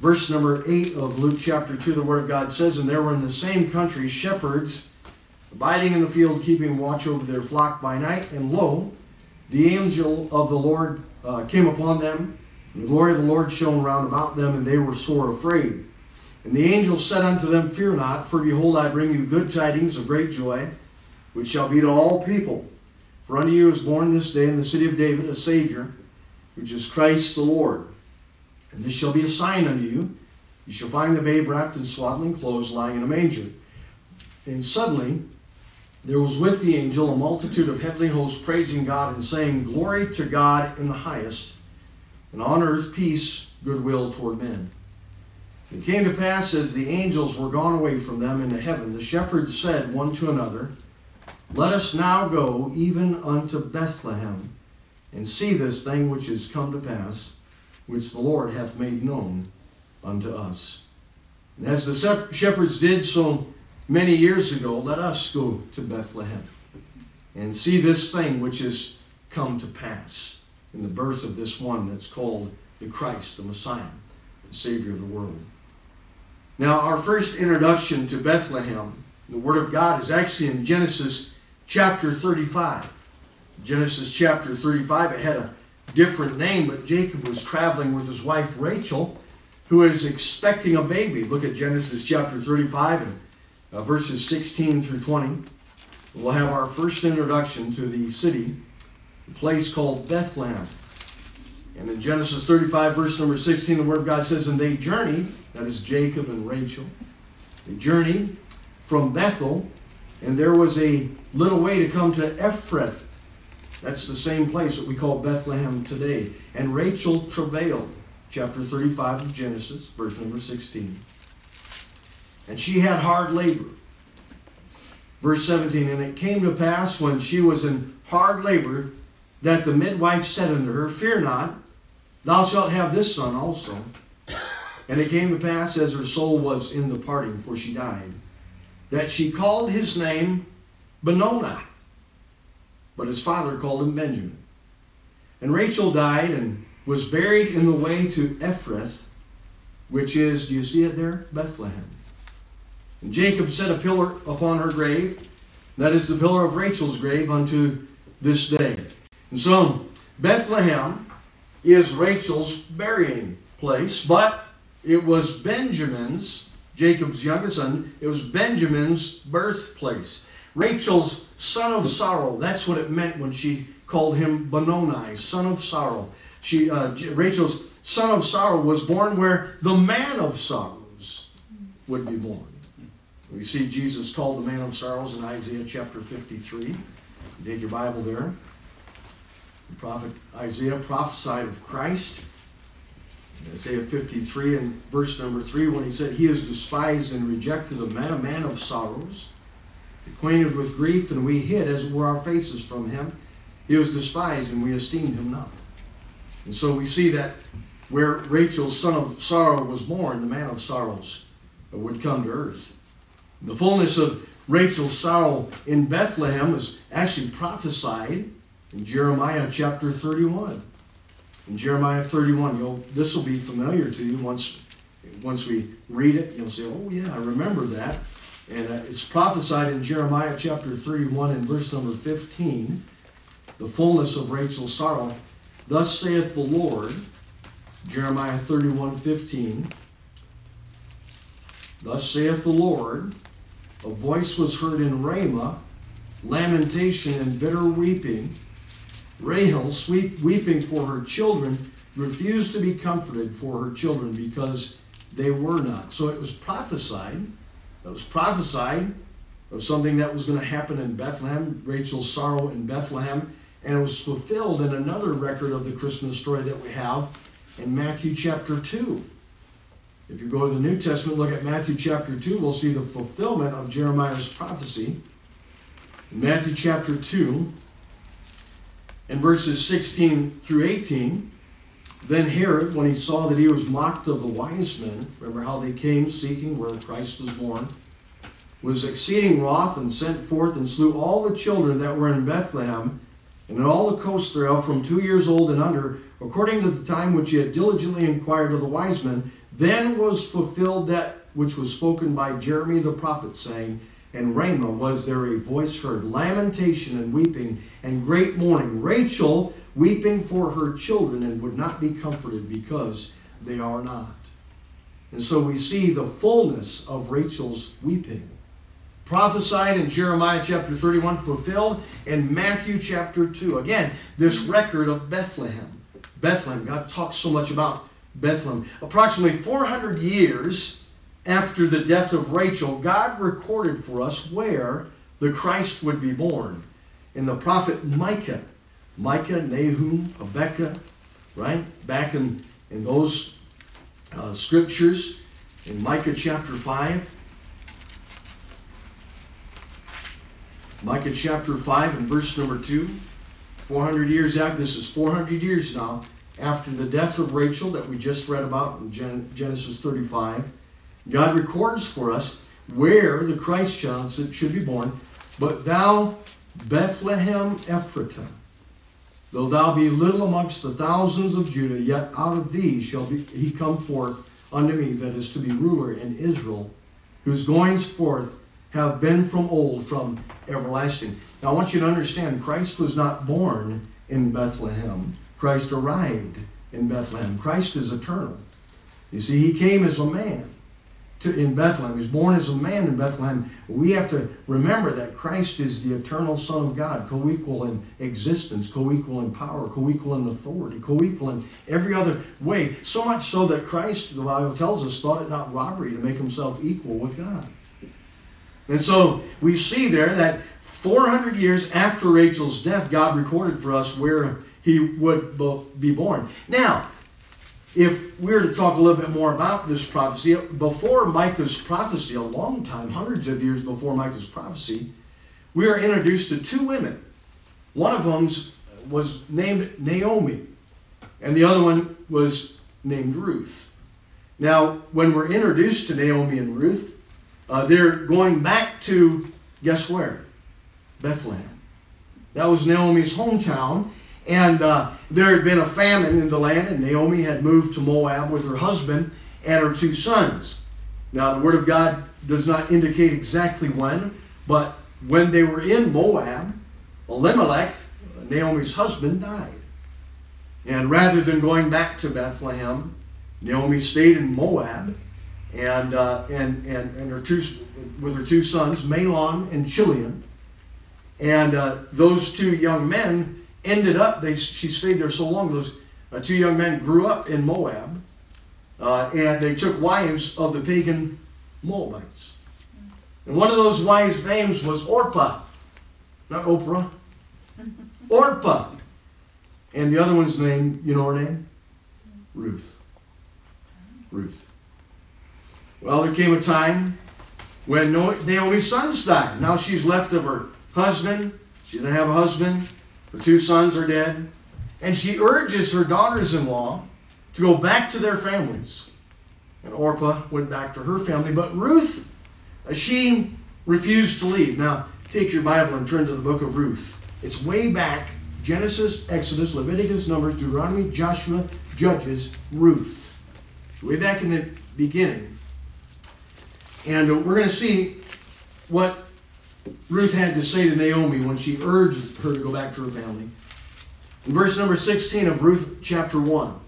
Verse number 8 of Luke chapter 2, the Word of God says, And there were in the same country shepherds abiding in the field, keeping watch over their flock by night. And lo, the angel of the Lord uh, came upon them, and the glory of the Lord shone round about them, and they were sore afraid. And the angel said unto them, Fear not, for behold, I bring you good tidings of great joy, which shall be to all people. For unto you is born this day in the city of David a Savior, which is Christ the Lord. And this shall be a sign unto you. You shall find the babe wrapped in swaddling clothes, lying in a manger. And suddenly there was with the angel a multitude of heavenly hosts praising God and saying, Glory to God in the highest, and on earth peace, goodwill toward men. It came to pass as the angels were gone away from them into heaven, the shepherds said one to another, Let us now go even unto Bethlehem, and see this thing which is come to pass, which the Lord hath made known unto us. And as the shepherds did, so many years ago, let us go to Bethlehem and see this thing which has come to pass in the birth of this one that's called the Christ, the Messiah, the Savior of the world. Now, our first introduction to Bethlehem, the Word of God, is actually in Genesis chapter 35. Genesis chapter 35, it had a different name, but Jacob was traveling with his wife Rachel, who is expecting a baby. Look at Genesis chapter 35 and uh, verses 16 through 20. We'll have our first introduction to the city, a place called Bethlehem. And in Genesis 35, verse number 16, the Word of God says, And they journeyed, that is Jacob and Rachel, they journeyed from Bethel, and there was a little way to come to Ephrath. That's the same place that we call Bethlehem today. And Rachel travailed, chapter 35 of Genesis, verse number 16. And she had hard labor. Verse 17, and it came to pass when she was in hard labor that the midwife said unto her, Fear not, thou shalt have this son also. And it came to pass as her soul was in the parting, for she died, that she called his name Benoni, but his father called him Benjamin. And Rachel died and was buried in the way to Ephrath, which is, do you see it there? Bethlehem. And Jacob set a pillar upon her grave. That is the pillar of Rachel's grave unto this day. And so Bethlehem is Rachel's burying place, but it was Benjamin's, Jacob's youngest son, it was Benjamin's birthplace. Rachel's son of sorrow, that's what it meant when she called him Benoni, son of sorrow. She, uh, Rachel's son of sorrow was born where the man of sorrows would be born. We see Jesus called the man of sorrows in Isaiah chapter 53. take your Bible there. The prophet Isaiah prophesied of Christ. Isaiah 53 and verse number 3 when he said, He is despised and rejected of men, a man of sorrows, acquainted with grief, and we hid as it were our faces from him. He was despised and we esteemed him not. And so we see that where Rachel's son of sorrow was born, the man of sorrows would come to earth. The fullness of Rachel's sorrow in Bethlehem is actually prophesied in Jeremiah chapter 31. In Jeremiah 31, you'll, this will be familiar to you once, once we read it. You'll say, oh, yeah, I remember that. And uh, it's prophesied in Jeremiah chapter 31 and verse number 15 the fullness of Rachel's sorrow. Thus saith the Lord, Jeremiah 31 15. Thus saith the Lord, a voice was heard in Ramah, lamentation and bitter weeping. Rahel, sweet, weeping for her children, refused to be comforted for her children because they were not. So it was prophesied. It was prophesied of something that was going to happen in Bethlehem, Rachel's sorrow in Bethlehem, and it was fulfilled in another record of the Christmas story that we have in Matthew chapter 2. If you go to the New Testament, look at Matthew chapter 2, we'll see the fulfillment of Jeremiah's prophecy. In Matthew chapter 2, in verses 16 through 18, then Herod, when he saw that he was mocked of the wise men, remember how they came seeking where Christ was born, was exceeding wroth and sent forth and slew all the children that were in Bethlehem and in all the coasts thereof from two years old and under, according to the time which he had diligently inquired of the wise men. Then was fulfilled that which was spoken by Jeremy the prophet, saying, And Ramah was there a voice heard, lamentation and weeping, and great mourning. Rachel weeping for her children, and would not be comforted because they are not. And so we see the fullness of Rachel's weeping. Prophesied in Jeremiah chapter 31, fulfilled in Matthew chapter 2. Again, this record of Bethlehem. Bethlehem, God talks so much about Bethlehem. Approximately 400 years after the death of Rachel, God recorded for us where the Christ would be born. In the prophet Micah. Micah, Nahum, Habakkuk, right? Back in, in those uh, scriptures, in Micah chapter 5. Micah chapter 5 and verse number 2. 400 years after, this is 400 years now, after the death of Rachel that we just read about in Genesis 35. God records for us where the Christ child should be born. But thou, Bethlehem Ephratah, though thou be little amongst the thousands of Judah, yet out of thee shall be, he come forth unto me that is to be ruler in Israel, whose goings forth have been from old, from everlasting. Now I want you to understand Christ was not born in Bethlehem. Christ arrived in Bethlehem. Christ is eternal. You see, he came as a man to, in Bethlehem. He was born as a man in Bethlehem. We have to remember that Christ is the eternal Son of God, co equal in existence, co equal in power, co equal in authority, co equal in every other way. So much so that Christ, the Bible tells us, thought it not robbery to make himself equal with God. And so we see there that 400 years after Rachel's death, God recorded for us where he would be born. Now, if we were to talk a little bit more about this prophecy, before Micah's prophecy, a long time, hundreds of years before Micah's prophecy, we are introduced to two women. One of them was named Naomi, and the other one was named Ruth. Now, when we're introduced to Naomi and Ruth, uh, they're going back to, guess where? Bethlehem. That was Naomi's hometown, and uh, there had been a famine in the land, and Naomi had moved to Moab with her husband and her two sons. Now, the Word of God does not indicate exactly when, but when they were in Moab, Elimelech, Naomi's husband, died. And rather than going back to Bethlehem, Naomi stayed in Moab, and uh, and and and her two with her two sons, Mahlon and Chilion, and uh, those two young men ended up, they, she stayed there so long, those uh, two young men grew up in Moab, uh, and they took wives of the pagan Moabites. And one of those wives' names was Orpah, not Oprah, Orpah. And the other one's name, you know her name? Ruth. Ruth. Well, there came a time when Naomi's sons died. Now she's left of her husband. She didn't have a husband. Two sons are dead. And she urges her daughters in law to go back to their families. And Orpah went back to her family, but Ruth, uh, she refused to leave. Now, take your Bible and turn to the book of Ruth. It's way back Genesis, Exodus, Leviticus, Numbers, Deuteronomy, Joshua, Judges, Ruth. Way back in the beginning. And we're going to see what Ruth had to say to Naomi when she urged her to go back to her family. In verse number 16 of Ruth chapter 1.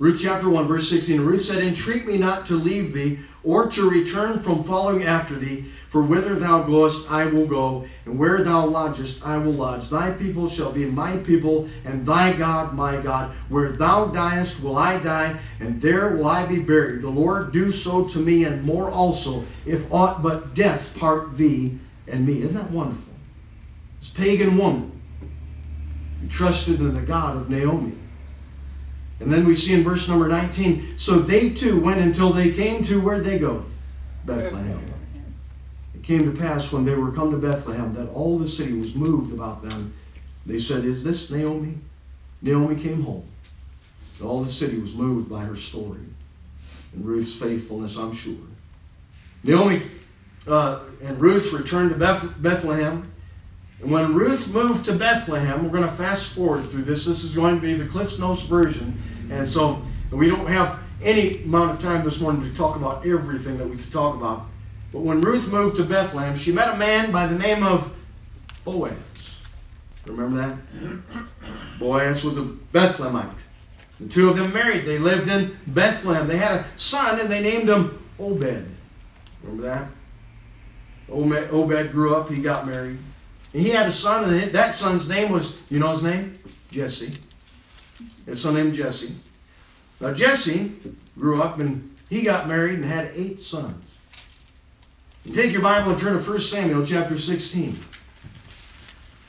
Ruth chapter 1, verse 16. Ruth said, Entreat me not to leave thee, or to return from following after thee, for whither thou goest, I will go, and where thou lodgest, I will lodge. Thy people shall be my people, and thy God my God. Where thou diest, will I die, and there will I be buried. The Lord do so to me, and more also, if aught but death part thee and me. Isn't that wonderful? This pagan woman who trusted in the God of Naomi. And then we see in verse number 19, so they too went until they came to where they go? Bethlehem. It came to pass when they were come to Bethlehem that all the city was moved about them. They said, Is this Naomi? Naomi came home. And all the city was moved by her story and Ruth's faithfulness, I'm sure. Naomi uh, and Ruth returned to Beth- Bethlehem. And when Ruth moved to Bethlehem, we're going to fast forward through this. This is going to be the Cliff's Notes version. And so we don't have any amount of time this morning to talk about everything that we could talk about. But when Ruth moved to Bethlehem, she met a man by the name of Boaz. Remember that? Boaz was a Bethlehemite. The two of them married. They lived in Bethlehem. They had a son and they named him Obed. Remember that? Obed grew up, he got married. And he had a son, and that son's name was, you know his name? Jesse. His son named Jesse. Now Jesse grew up and he got married and had eight sons. You take your Bible and turn to 1 Samuel chapter 16.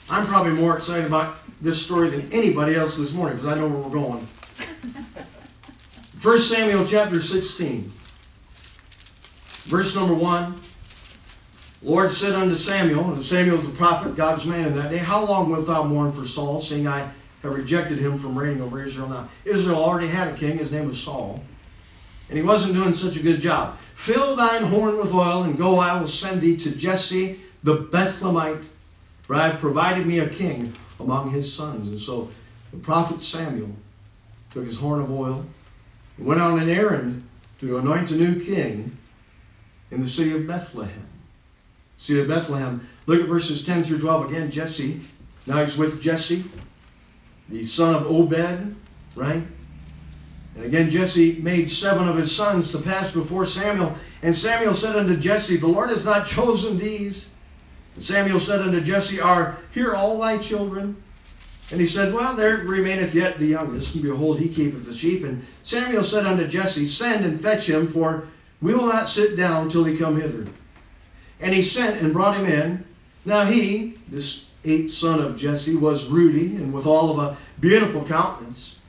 I'm probably more excited about this story than anybody else this morning because I know where we're going. 1 Samuel chapter 16, verse number 1. Lord said unto Samuel, and Samuel was the prophet, God's man in that day, How long wilt thou mourn for Saul, seeing I have rejected him from reigning over Israel? Now, Israel already had a king, his name was Saul, and he wasn't doing such a good job. Fill thine horn with oil, and go, I will send thee to Jesse the Bethlehemite, for I have provided me a king among his sons. And so the prophet Samuel took his horn of oil, and went on an errand to anoint a new king in the city of Bethlehem. City of Bethlehem. Look at verses 10 through 12 again. Jesse. Now he's with Jesse, the son of Obed, right? And again, Jesse made seven of his sons to pass before Samuel. And Samuel said unto Jesse, The Lord has not chosen these. And Samuel said unto Jesse, Are here all thy children? And he said, Well, there remaineth yet the youngest, and behold, he keepeth the sheep. And Samuel said unto Jesse, Send and fetch him, for we will not sit down till he come hither. And he sent and brought him in. Now he, this eighth son of Jesse, was ruddy and with all of a beautiful countenance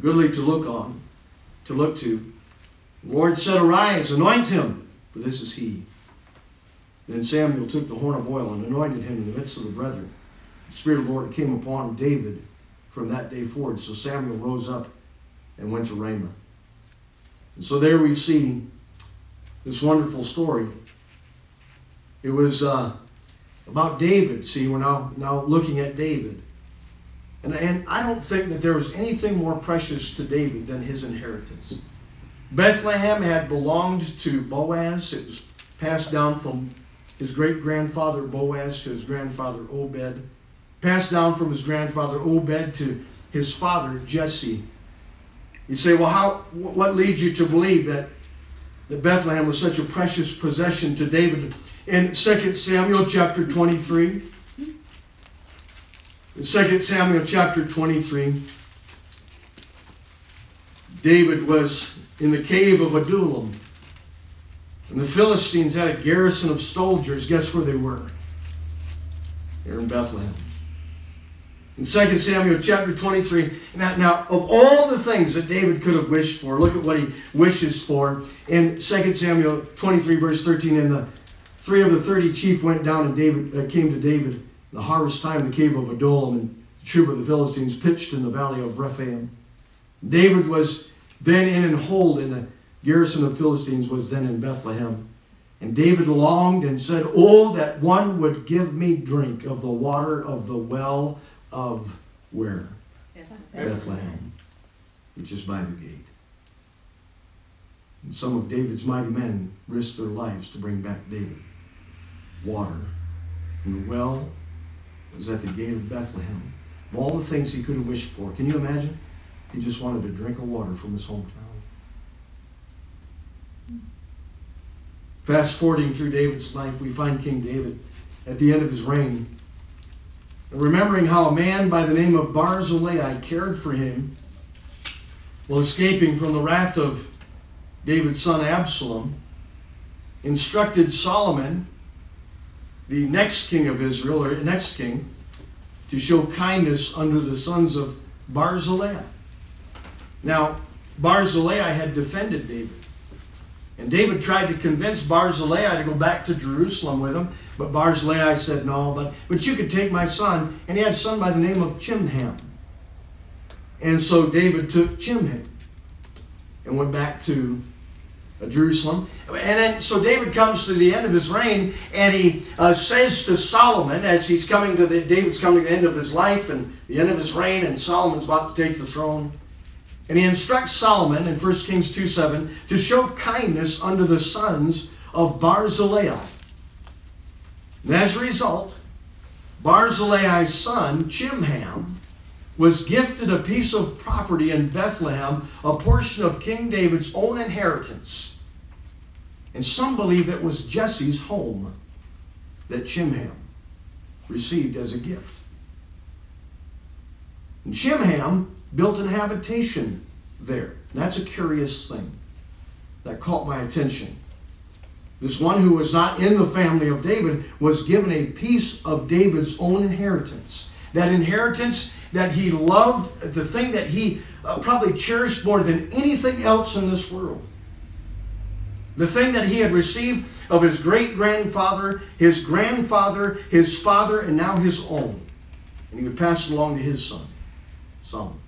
goodly to look on, to look to. The Lord said, Arise, anoint him, for this is he. Then Samuel took the horn of oil and anointed him in the midst of the brethren. The Spirit of the Lord came upon David from that day forward. So Samuel rose up and went to Ramah. And so there we see this wonderful story. It was uh, about David. See, we're now, now looking at David. And, and I don't think that there was anything more precious to David than his inheritance. Bethlehem had belonged to Boaz. It was passed down from his great grandfather Boaz to his grandfather Obed, passed down from his grandfather Obed to his father Jesse. You say, well, how? What leads you to believe that, that Bethlehem was such a precious possession to David? In 2 Samuel chapter 23, in 2 Samuel chapter 23, David was in the cave of Adullam. And the Philistines had a garrison of soldiers. Guess where they were? They're in Bethlehem. In 2 Samuel chapter 23, now, now of all the things that David could have wished for, look at what he wishes for. In 2 Samuel 23, verse 13, and the three of the 30 chief went down and David uh, came to David the harvest time, the cave of Adullam, and the troop of the Philistines pitched in the valley of Rephaim. David was then in and hold, and the garrison of Philistines was then in Bethlehem. And David longed and said, Oh, that one would give me drink of the water of the well of where? Bethlehem, Bethlehem which is by the gate. And some of David's mighty men risked their lives to bring back David water from the well was at the gate of Bethlehem. Of all the things he could have wished for, can you imagine? He just wanted to drink of water from his hometown. Fast forwarding through David's life, we find King David at the end of his reign. Remembering how a man by the name of Barzillai cared for him while escaping from the wrath of David's son Absalom, instructed Solomon the next king of Israel, or the next king, to show kindness under the sons of Barzillai. Now, Barzillai had defended David. And David tried to convince Barzillai to go back to Jerusalem with him, but Barzillai said, No, but, but you could take my son. And he had a son by the name of Chimham. And so David took Chimham and went back to Jerusalem. And then, so David comes to the end of his reign, and he uh, says to Solomon, as he's coming to the, David's coming to the end of his life and the end of his reign, and Solomon's about to take the throne. And he instructs Solomon in 1 Kings 2 7 to show kindness unto the sons of Barzillai. And as a result, Barzillai's son, Chimham, was gifted a piece of property in Bethlehem, a portion of King David's own inheritance. And some believe it was Jesse's home that Chimham received as a gift. And Chimham built an habitation there. That's a curious thing that caught my attention. This one who was not in the family of David was given a piece of David's own inheritance. That inheritance that he loved, the thing that he uh, probably cherished more than anything else in this world. The thing that he had received of his great grandfather, his grandfather, his father, and now his own. And he would pass it along to his son, Solomon.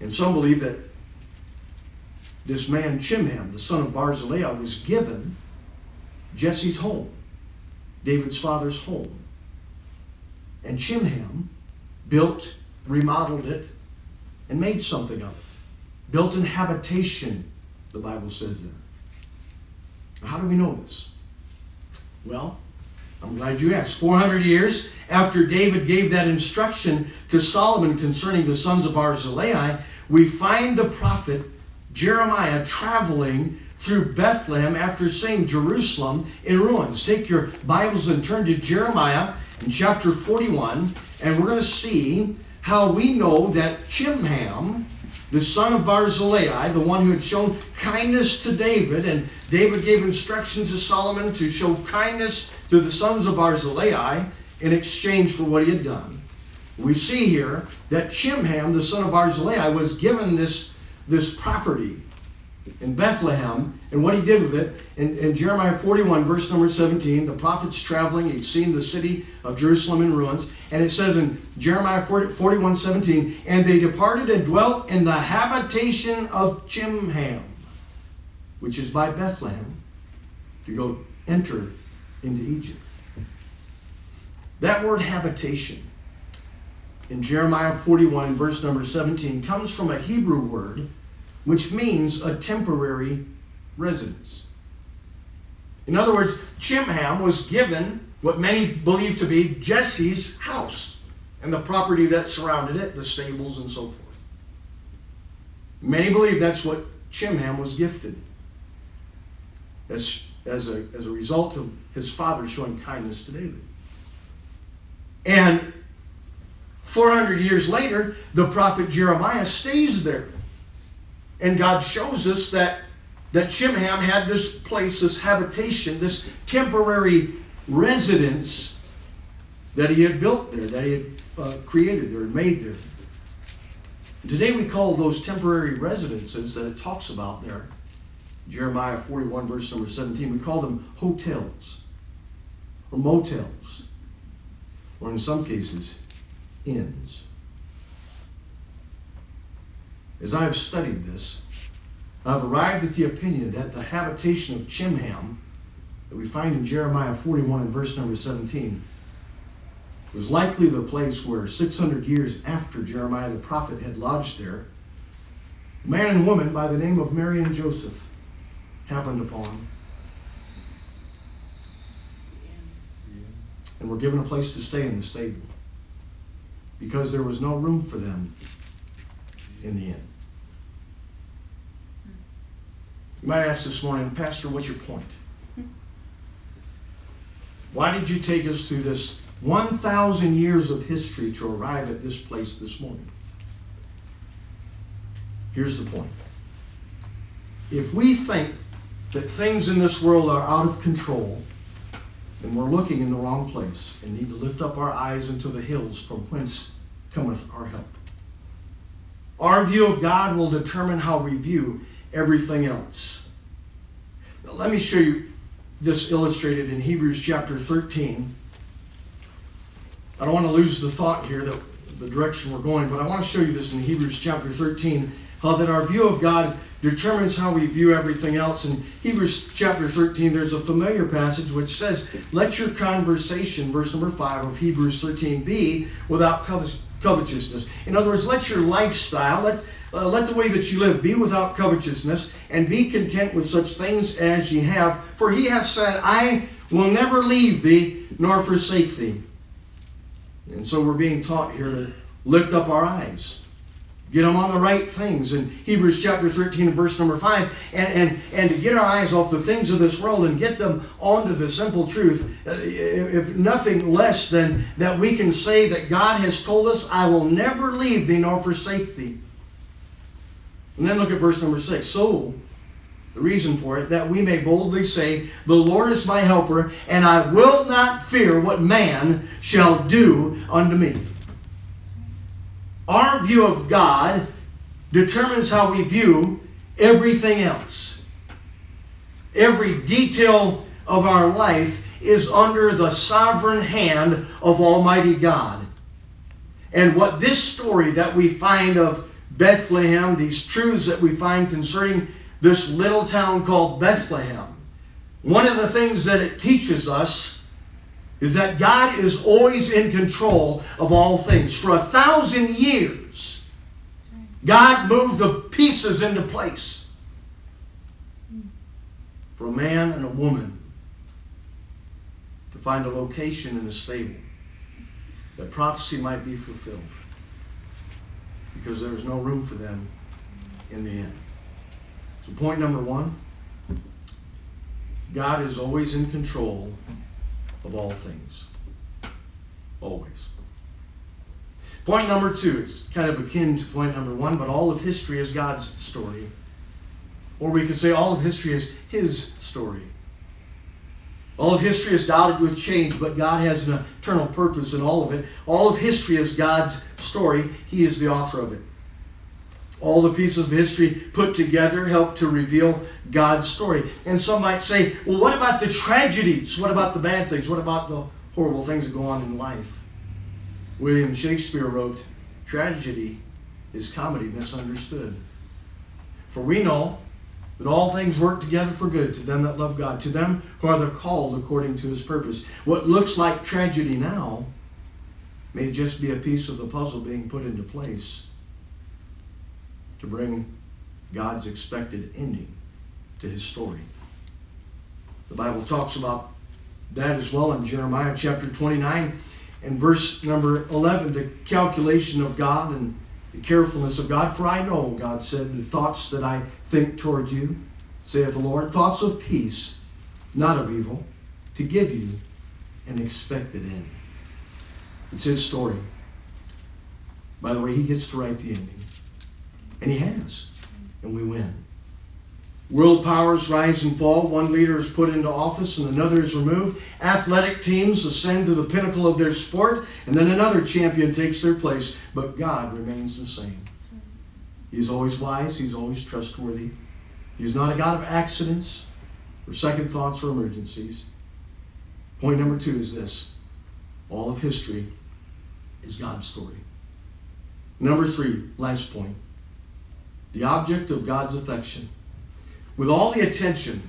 And some believe that this man Chimham, the son of Barzillai, was given Jesse's home, David's father's home. And Chimham built, remodeled it, and made something of it. Built an habitation, the Bible says there. How do we know this? Well, I'm glad you asked. 400 years after David gave that instruction to Solomon concerning the sons of Barzillai, we find the prophet Jeremiah traveling through Bethlehem after seeing Jerusalem in ruins. Take your Bibles and turn to Jeremiah in chapter 41, and we're going to see how we know that Chimham, the son of Barzillai, the one who had shown kindness to David, and David gave instruction to Solomon to show kindness to the sons of Barzillai in exchange for what he had done. We see here that Chimham, the son of Barzillai, was given this, this property in Bethlehem and what he did with it. In, in, Jeremiah 41, verse number 17, the prophet's traveling. He's seen the city of Jerusalem in ruins. And it says in Jeremiah 40, 41, 17, and they departed and dwelt in the habitation of Chimham, which is by Bethlehem, to go enter into Egypt. That word habitation in Jeremiah 41 and verse number 17 comes from a Hebrew word which means a temporary residence. In other words, Chimham was given what many believe to be Jesse's house and the property that surrounded it, the stables and so forth. Many believe that's what Chimham was gifted as, as, a, as a result of his father showing kindness to David. And 400 years later, the prophet Jeremiah stays there and God shows us that, that Chimham had this place, this habitation, this temporary residence that he had built there, that he had uh, created there and made there. Today we call those temporary residences that it talks about there, Jeremiah 41, verse number 17, we call them hotels or motels, or in some cases, inns. As I have studied this, I've arrived at the opinion that the habitation of Chimham that we find in Jeremiah 41 and verse number 17 was likely the place where 600 years after Jeremiah the prophet had lodged there, a man and woman by the name of Mary and Joseph happened upon. And were given a place to stay in the stable because there was no room for them in the end. You might ask this morning, Pastor, what's your point? Hmm. Why did you take us through this 1,000 years of history to arrive at this place this morning? Here's the point. If we think that things in this world are out of control, then we're looking in the wrong place and need to lift up our eyes into the hills from whence cometh our help. Our view of God will determine how we view everything else. Let me show you this illustrated in Hebrews chapter 13. I don't want to lose the thought here that the direction we're going, but I want to show you this in Hebrews chapter 13 how that our view of God determines how we view everything else. In Hebrews chapter 13, there's a familiar passage which says, Let your conversation, verse number 5 of Hebrews 13, be without covetousness. In other words, let your lifestyle, let, uh, let the way that you live be without covetousness, and be content with such things as ye have. For he hath said, I will never leave thee nor forsake thee. And so we're being taught here to lift up our eyes get them on the right things. In hebrews chapter 13 and verse number 5 and, and, and to get our eyes off the things of this world and get them onto the simple truth uh, if nothing less than that we can say that god has told us i will never leave thee nor forsake thee. And then look at verse number 6 so the reason for it that we may boldly say the lord is my helper and i will not fear what man shall do unto me our view of God determines how we view everything else. Every detail of our life is under the sovereign hand of Almighty God. And what this story that we find of Bethlehem, these truths that we find concerning this little town called Bethlehem, one of the things that it teaches us is that God is always in control of all things. For a thousand years, God moved the pieces into place for a man and a woman to find a location in a stable that prophecy might be fulfilled because there was no room for them in the end. So, point number one God is always in control of all things. Always. Point number two, it's kind of akin to point number one, but all of history is God's story. Or we could say all of history is His story. All of history is dotted with change, but God has an eternal purpose in all of it. All of history is God's story. He is the author of it. All the pieces of history put together help to reveal God's story. And some might say, well, what about the tragedies? What about the bad things? What about the horrible things that go on in life? William Shakespeare wrote, Tragedy is comedy misunderstood. For we know that all things work together for good to them that love God, to them who are the called according to his purpose. What looks like tragedy now may just be a piece of the puzzle being put into place to bring God's expected ending to his story. The Bible talks about that as well in Jeremiah chapter 29 and verse number 11 the calculation of God and the carefulness of God. For I know, God said, the thoughts that I think toward you, saith the Lord, thoughts of peace, not of evil, to give you an expected end. It's his story. By the way, he gets to write the ending. And he has. And we win. World powers rise and fall. One leader is put into office and another is removed. Athletic teams ascend to the pinnacle of their sport, and then another champion takes their place. But God remains the same. He's always wise, He's always trustworthy. He's not a God of accidents or second thoughts or emergencies. Point number two is this all of history is God's story. Number three, last point the object of God's affection. With all the attention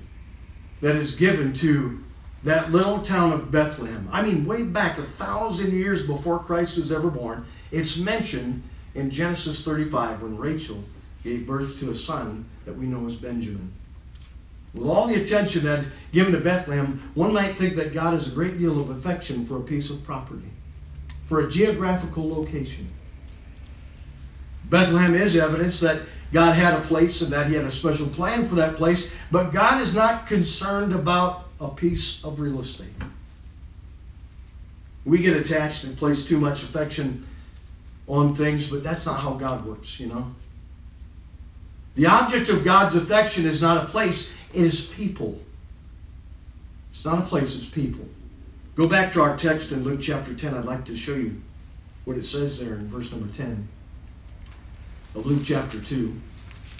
that is given to that little town of Bethlehem, I mean, way back a thousand years before Christ was ever born, it's mentioned in Genesis 35 when Rachel gave birth to a son that we know as Benjamin. With all the attention that is given to Bethlehem, one might think that God has a great deal of affection for a piece of property, for a geographical location. Bethlehem is evidence that God had a place and that He had a special plan for that place, but God is not concerned about a piece of real estate. We get attached and place too much affection on things, but that's not how God works, you know. The object of God's affection is not a place, it is people. It's not a place, it's people. Go back to our text in Luke chapter 10. I'd like to show you what it says there in verse number 10 of Luke chapter 2.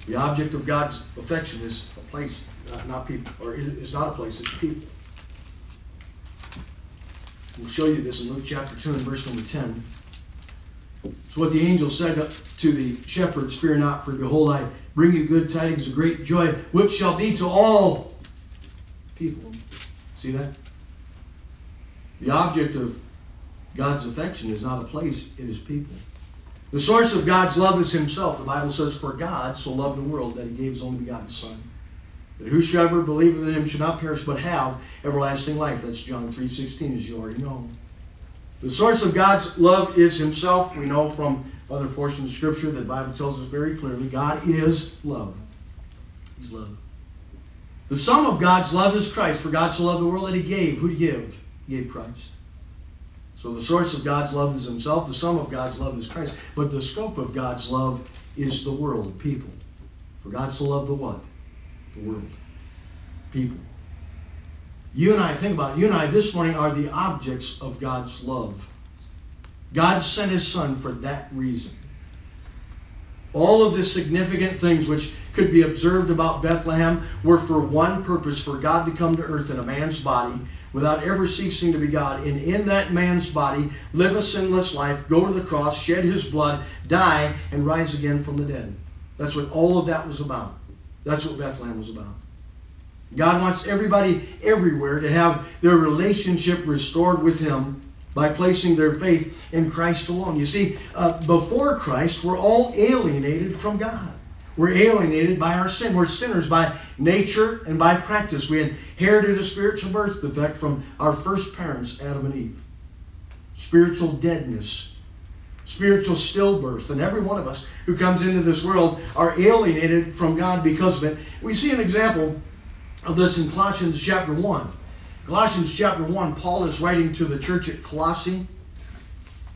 The object of God's affection is a place, not, not people, or it's not a place, it's people. We'll show you this in Luke chapter 2 and verse number 10. So what the angel said to the shepherds, Fear not, for behold, I bring you good tidings of great joy, which shall be to all people. See that? The object of God's affection is not a place, it is people. The source of God's love is Himself. The Bible says, For God so loved the world that He gave His only begotten Son. That whosoever believeth in Him should not perish but have everlasting life. That's John 3.16, as you already know. The source of God's love is Himself. We know from other portions of Scripture that the Bible tells us very clearly God is love. He's love. The sum of God's love is Christ. For God so loved the world that He gave. Who did He give? He gave Christ. So the source of God's love is Himself. The sum of God's love is Christ. But the scope of God's love is the world, people. For God so loved the what? The world. People. You and I, think about it, you and I this morning are the objects of God's love. God sent His Son for that reason. All of the significant things which could be observed about Bethlehem were for one purpose for God to come to earth in a man's body without ever ceasing to be God, and in that man's body live a sinless life, go to the cross, shed his blood, die, and rise again from the dead. That's what all of that was about. That's what Bethlehem was about. God wants everybody everywhere to have their relationship restored with Him by placing their faith in Christ alone. You see, uh, before Christ, we're all alienated from God. We're alienated by our sin. We're sinners by nature and by practice. We inherited a spiritual birth defect from our first parents, Adam and Eve. Spiritual deadness, spiritual stillbirth. And every one of us who comes into this world are alienated from God because of it. We see an example of this in Colossians chapter 1. Colossians chapter 1, Paul is writing to the church at Colossae,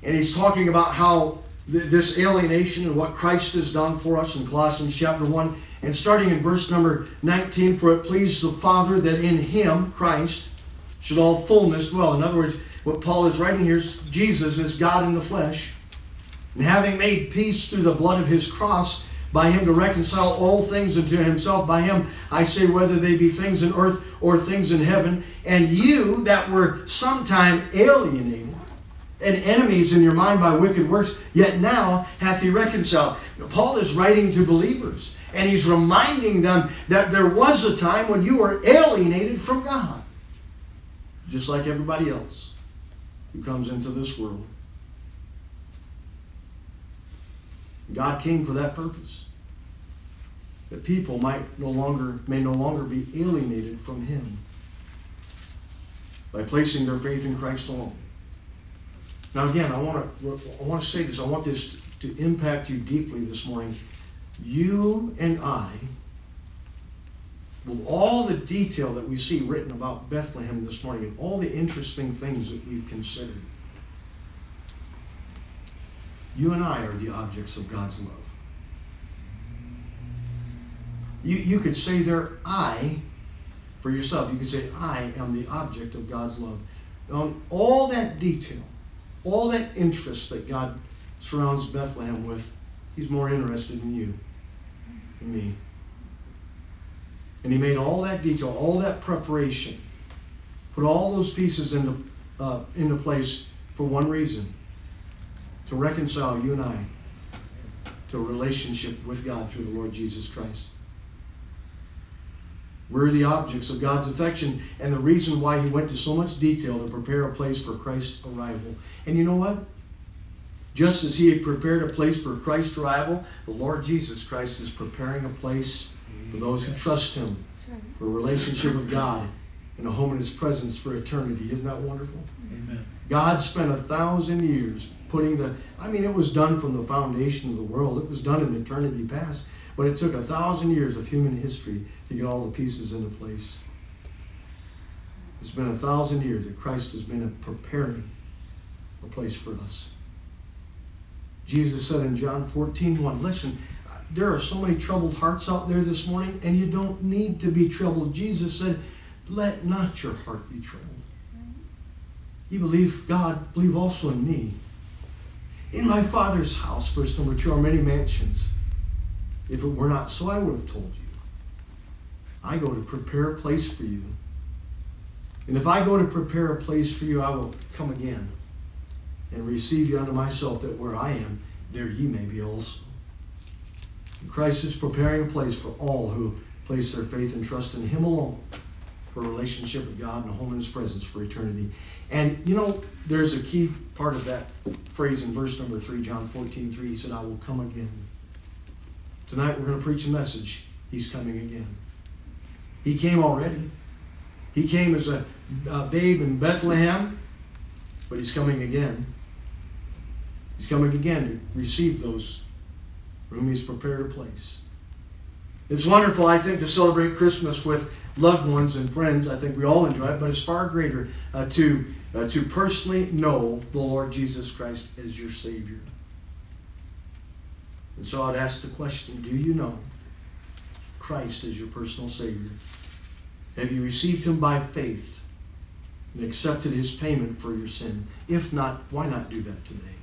and he's talking about how this alienation and what Christ has done for us in Colossians chapter 1. And starting in verse number 19, for it pleased the Father that in him, Christ, should all fullness dwell. In other words, what Paul is writing here is Jesus is God in the flesh. And having made peace through the blood of his cross, by him to reconcile all things unto himself. By him, I say, whether they be things in earth or things in heaven. And you that were sometime alienated and enemies in your mind by wicked works, yet now hath he reconciled. Paul is writing to believers, and he's reminding them that there was a time when you were alienated from God, just like everybody else who comes into this world. God came for that purpose. That people might no longer may no longer be alienated from him by placing their faith in Christ alone. Now, again, I want to I want to say this. I want this to impact you deeply this morning. You and I, with all the detail that we see written about Bethlehem this morning, and all the interesting things that we've considered, you and I are the objects of God's love. You, you could say there, I, for yourself, you could say, I am the object of God's love. On all that detail, all that interest that God surrounds Bethlehem with, He's more interested in you and me. And He made all that detail, all that preparation, put all those pieces into, uh, into place for one reason to reconcile you and I to a relationship with God through the Lord Jesus Christ. We're the objects of God's affection and the reason why He went to so much detail to prepare a place for Christ's arrival. And you know what? Just as He had prepared a place for Christ's arrival, the Lord Jesus Christ is preparing a place for those who trust Him, for a relationship with God, and a home in His presence for eternity. Isn't that wonderful? Amen. God spent a thousand years putting the, I mean, it was done from the foundation of the world, it was done in eternity past, but it took a thousand years of human history to get all the pieces into place. It's been a thousand years that Christ has been preparing a place for us. Jesus said in John 14, 1, listen, there are so many troubled hearts out there this morning, and you don't need to be troubled. Jesus said, let not your heart be troubled. You believe God, believe also in me. In my Father's house, verse number two, are many mansions. If it were not so, I would have told you. I go to prepare a place for you. And if I go to prepare a place for you, I will come again and receive you unto myself, that where I am, there ye may be also. And Christ is preparing a place for all who place their faith and trust in Him alone for a relationship with God and a home in His presence for eternity. And you know, there's a key part of that phrase in verse number 3, John 14 3. He said, I will come again. Tonight we're going to preach a message. He's coming again. He came already. He came as a, a babe in Bethlehem, but He's coming again. He's coming again to receive those whom He's prepared a place. It's wonderful, I think, to celebrate Christmas with loved ones and friends. I think we all enjoy it, but it's far greater uh, to, uh, to personally know the Lord Jesus Christ as your Savior. And so I'd ask the question do you know Christ as your personal Savior? Have you received Him by faith and accepted His payment for your sin? If not, why not do that today?